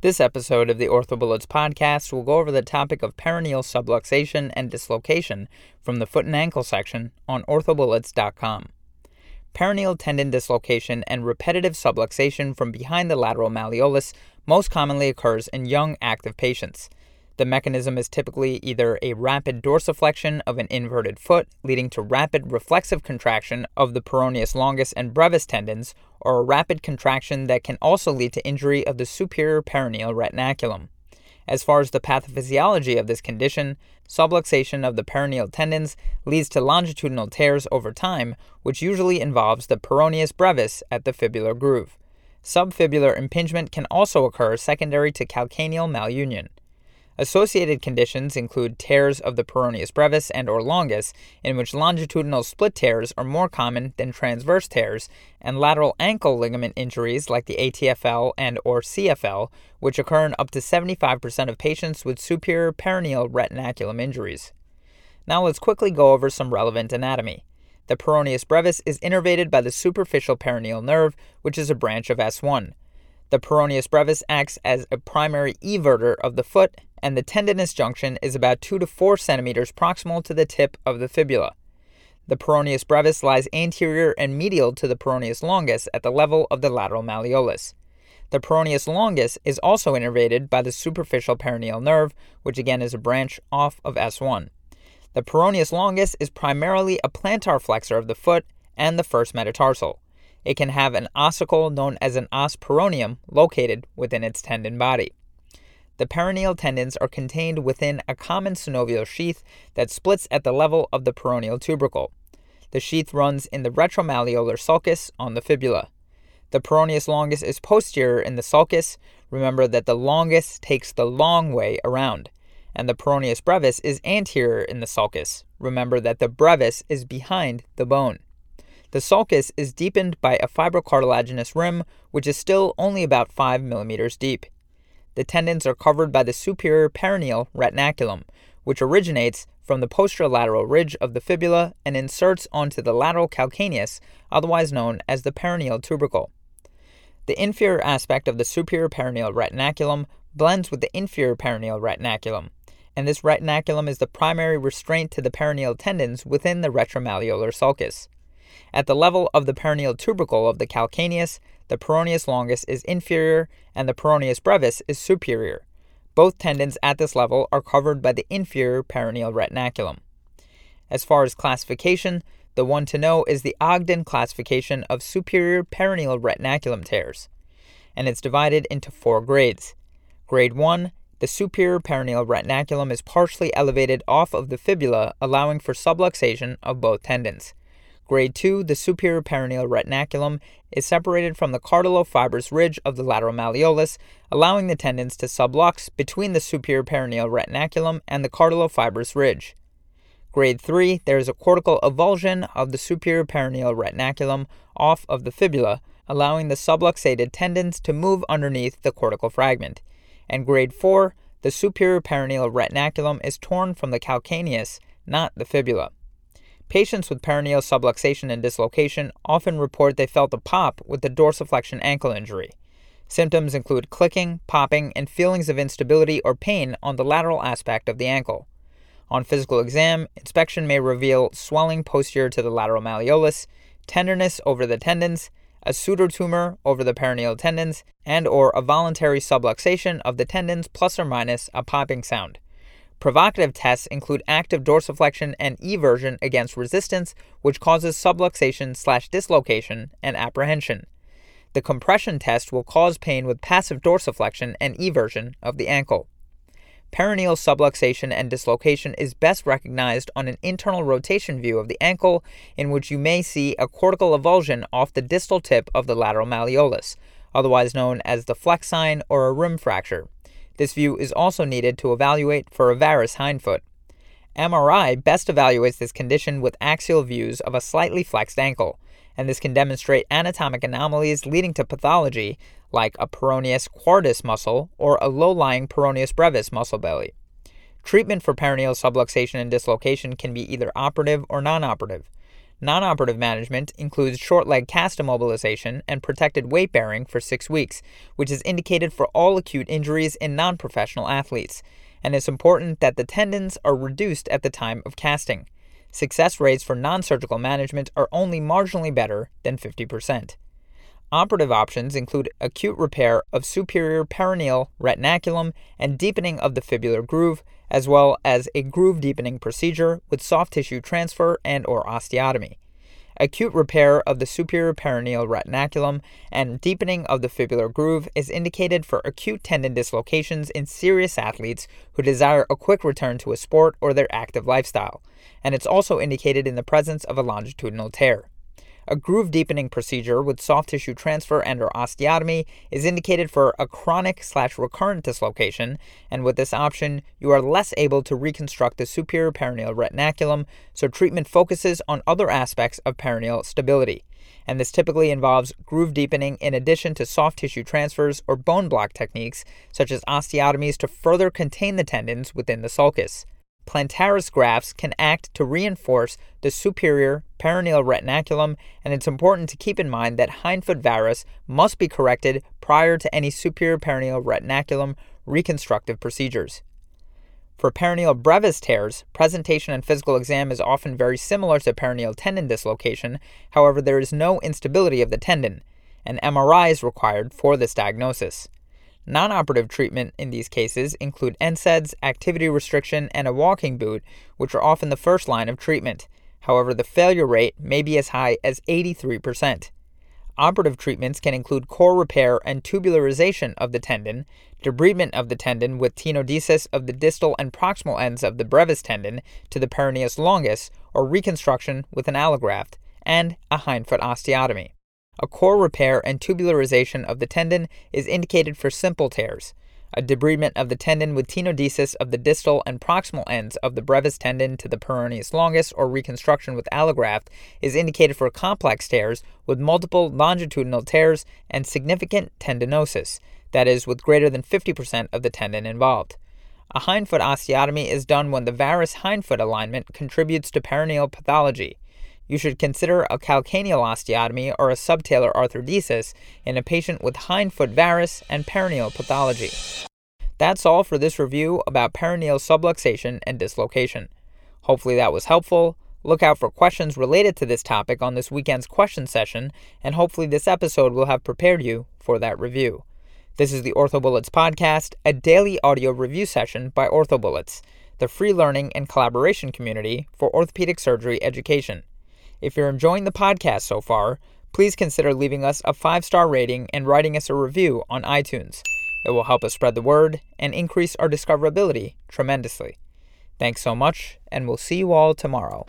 This episode of the OrthoBullets podcast will go over the topic of peroneal subluxation and dislocation from the foot and ankle section on orthobullets.com. Peroneal tendon dislocation and repetitive subluxation from behind the lateral malleolus most commonly occurs in young active patients. The mechanism is typically either a rapid dorsiflexion of an inverted foot, leading to rapid reflexive contraction of the peroneus longus and brevis tendons, or a rapid contraction that can also lead to injury of the superior peroneal retinaculum. As far as the pathophysiology of this condition, subluxation of the peroneal tendons leads to longitudinal tears over time, which usually involves the peroneus brevis at the fibular groove. Subfibular impingement can also occur secondary to calcaneal malunion. Associated conditions include tears of the peroneus brevis and or longus, in which longitudinal split tears are more common than transverse tears, and lateral ankle ligament injuries like the ATFL and or CFL, which occur in up to 75% of patients with superior peroneal retinaculum injuries. Now let's quickly go over some relevant anatomy. The peroneus brevis is innervated by the superficial peroneal nerve, which is a branch of S1. The peroneus brevis acts as a primary everter of the foot and the tendinous junction is about 2 to 4 centimeters proximal to the tip of the fibula. The peroneus brevis lies anterior and medial to the peroneus longus at the level of the lateral malleolus. The peroneus longus is also innervated by the superficial peroneal nerve, which again is a branch off of S1. The peroneus longus is primarily a plantar flexor of the foot and the first metatarsal. It can have an ossicle known as an os peroneum located within its tendon body. The peroneal tendons are contained within a common synovial sheath that splits at the level of the peroneal tubercle. The sheath runs in the retromalleolar sulcus on the fibula. The peroneus longus is posterior in the sulcus. Remember that the longus takes the long way around. And the peroneus brevis is anterior in the sulcus. Remember that the brevis is behind the bone. The sulcus is deepened by a fibrocartilaginous rim, which is still only about 5 millimeters deep the tendons are covered by the superior peroneal retinaculum, which originates from the posterolateral ridge of the fibula and inserts onto the lateral calcaneus, otherwise known as the peroneal tubercle. The inferior aspect of the superior peroneal retinaculum blends with the inferior peroneal retinaculum, and this retinaculum is the primary restraint to the peroneal tendons within the retromalleolar sulcus. At the level of the peroneal tubercle of the calcaneus, the peroneus longus is inferior and the peroneus brevis is superior. Both tendons at this level are covered by the inferior peroneal retinaculum. As far as classification, the one to know is the Ogden classification of superior peroneal retinaculum tears, and it's divided into four grades. Grade 1 the superior peroneal retinaculum is partially elevated off of the fibula, allowing for subluxation of both tendons. Grade 2, the superior peroneal retinaculum is separated from the cartilofibrous ridge of the lateral malleolus, allowing the tendons to sublux between the superior peroneal retinaculum and the cartilofibrous ridge. Grade 3, there is a cortical avulsion of the superior peroneal retinaculum off of the fibula, allowing the subluxated tendons to move underneath the cortical fragment. And grade 4, the superior peroneal retinaculum is torn from the calcaneus, not the fibula. Patients with peroneal subluxation and dislocation often report they felt a pop with the dorsiflexion ankle injury. Symptoms include clicking, popping, and feelings of instability or pain on the lateral aspect of the ankle. On physical exam, inspection may reveal swelling posterior to the lateral malleolus, tenderness over the tendons, a pseudotumor over the peroneal tendons, and or a voluntary subluxation of the tendons plus or minus a popping sound. Provocative tests include active dorsiflexion and eversion against resistance, which causes subluxation slash dislocation and apprehension. The compression test will cause pain with passive dorsiflexion and eversion of the ankle. Peroneal subluxation and dislocation is best recognized on an internal rotation view of the ankle, in which you may see a cortical avulsion off the distal tip of the lateral malleolus, otherwise known as the fleck sign or a rim fracture. This view is also needed to evaluate for a varus hindfoot. MRI best evaluates this condition with axial views of a slightly flexed ankle, and this can demonstrate anatomic anomalies leading to pathology like a peroneus quartus muscle or a low-lying peroneus brevis muscle belly. Treatment for peroneal subluxation and dislocation can be either operative or non-operative. Non-operative management includes short leg cast immobilization and protected weight bearing for six weeks, which is indicated for all acute injuries in non-professional athletes, and it's important that the tendons are reduced at the time of casting. Success rates for non-surgical management are only marginally better than 50%. Operative options include acute repair of superior peroneal retinaculum and deepening of the fibular groove, as well as a groove deepening procedure with soft tissue transfer and or osteotomy. Acute repair of the superior peroneal retinaculum and deepening of the fibular groove is indicated for acute tendon dislocations in serious athletes who desire a quick return to a sport or their active lifestyle, and it's also indicated in the presence of a longitudinal tear. A groove deepening procedure with soft tissue transfer and or osteotomy is indicated for a chronic slash recurrent dislocation, and with this option, you are less able to reconstruct the superior peroneal retinaculum, so treatment focuses on other aspects of peroneal stability. And this typically involves groove deepening in addition to soft tissue transfers or bone block techniques, such as osteotomies to further contain the tendons within the sulcus plantaris grafts can act to reinforce the superior peroneal retinaculum, and it's important to keep in mind that hindfoot varus must be corrected prior to any superior peroneal retinaculum reconstructive procedures. For peroneal brevis tears, presentation and physical exam is often very similar to peroneal tendon dislocation, however, there is no instability of the tendon. An MRI is required for this diagnosis. Non operative treatment in these cases include NSAIDs, activity restriction, and a walking boot, which are often the first line of treatment. However, the failure rate may be as high as 83%. Operative treatments can include core repair and tubularization of the tendon, debridement of the tendon with tenodesis of the distal and proximal ends of the brevis tendon to the peroneus longus, or reconstruction with an allograft, and a hindfoot osteotomy. A core repair and tubularization of the tendon is indicated for simple tears. A debridement of the tendon with tenodesis of the distal and proximal ends of the brevis tendon to the peroneus longus or reconstruction with allograft is indicated for complex tears with multiple longitudinal tears and significant tendinosis, that is, with greater than 50% of the tendon involved. A hindfoot osteotomy is done when the varus hindfoot alignment contributes to peroneal pathology you should consider a calcaneal osteotomy or a subtalar arthrodesis in a patient with hindfoot varus and peroneal pathology. That's all for this review about peroneal subluxation and dislocation. Hopefully that was helpful. Look out for questions related to this topic on this weekend's question session, and hopefully this episode will have prepared you for that review. This is the OrthoBullets podcast, a daily audio review session by OrthoBullets, the free learning and collaboration community for orthopedic surgery education. If you're enjoying the podcast so far, please consider leaving us a five star rating and writing us a review on iTunes. It will help us spread the word and increase our discoverability tremendously. Thanks so much, and we'll see you all tomorrow.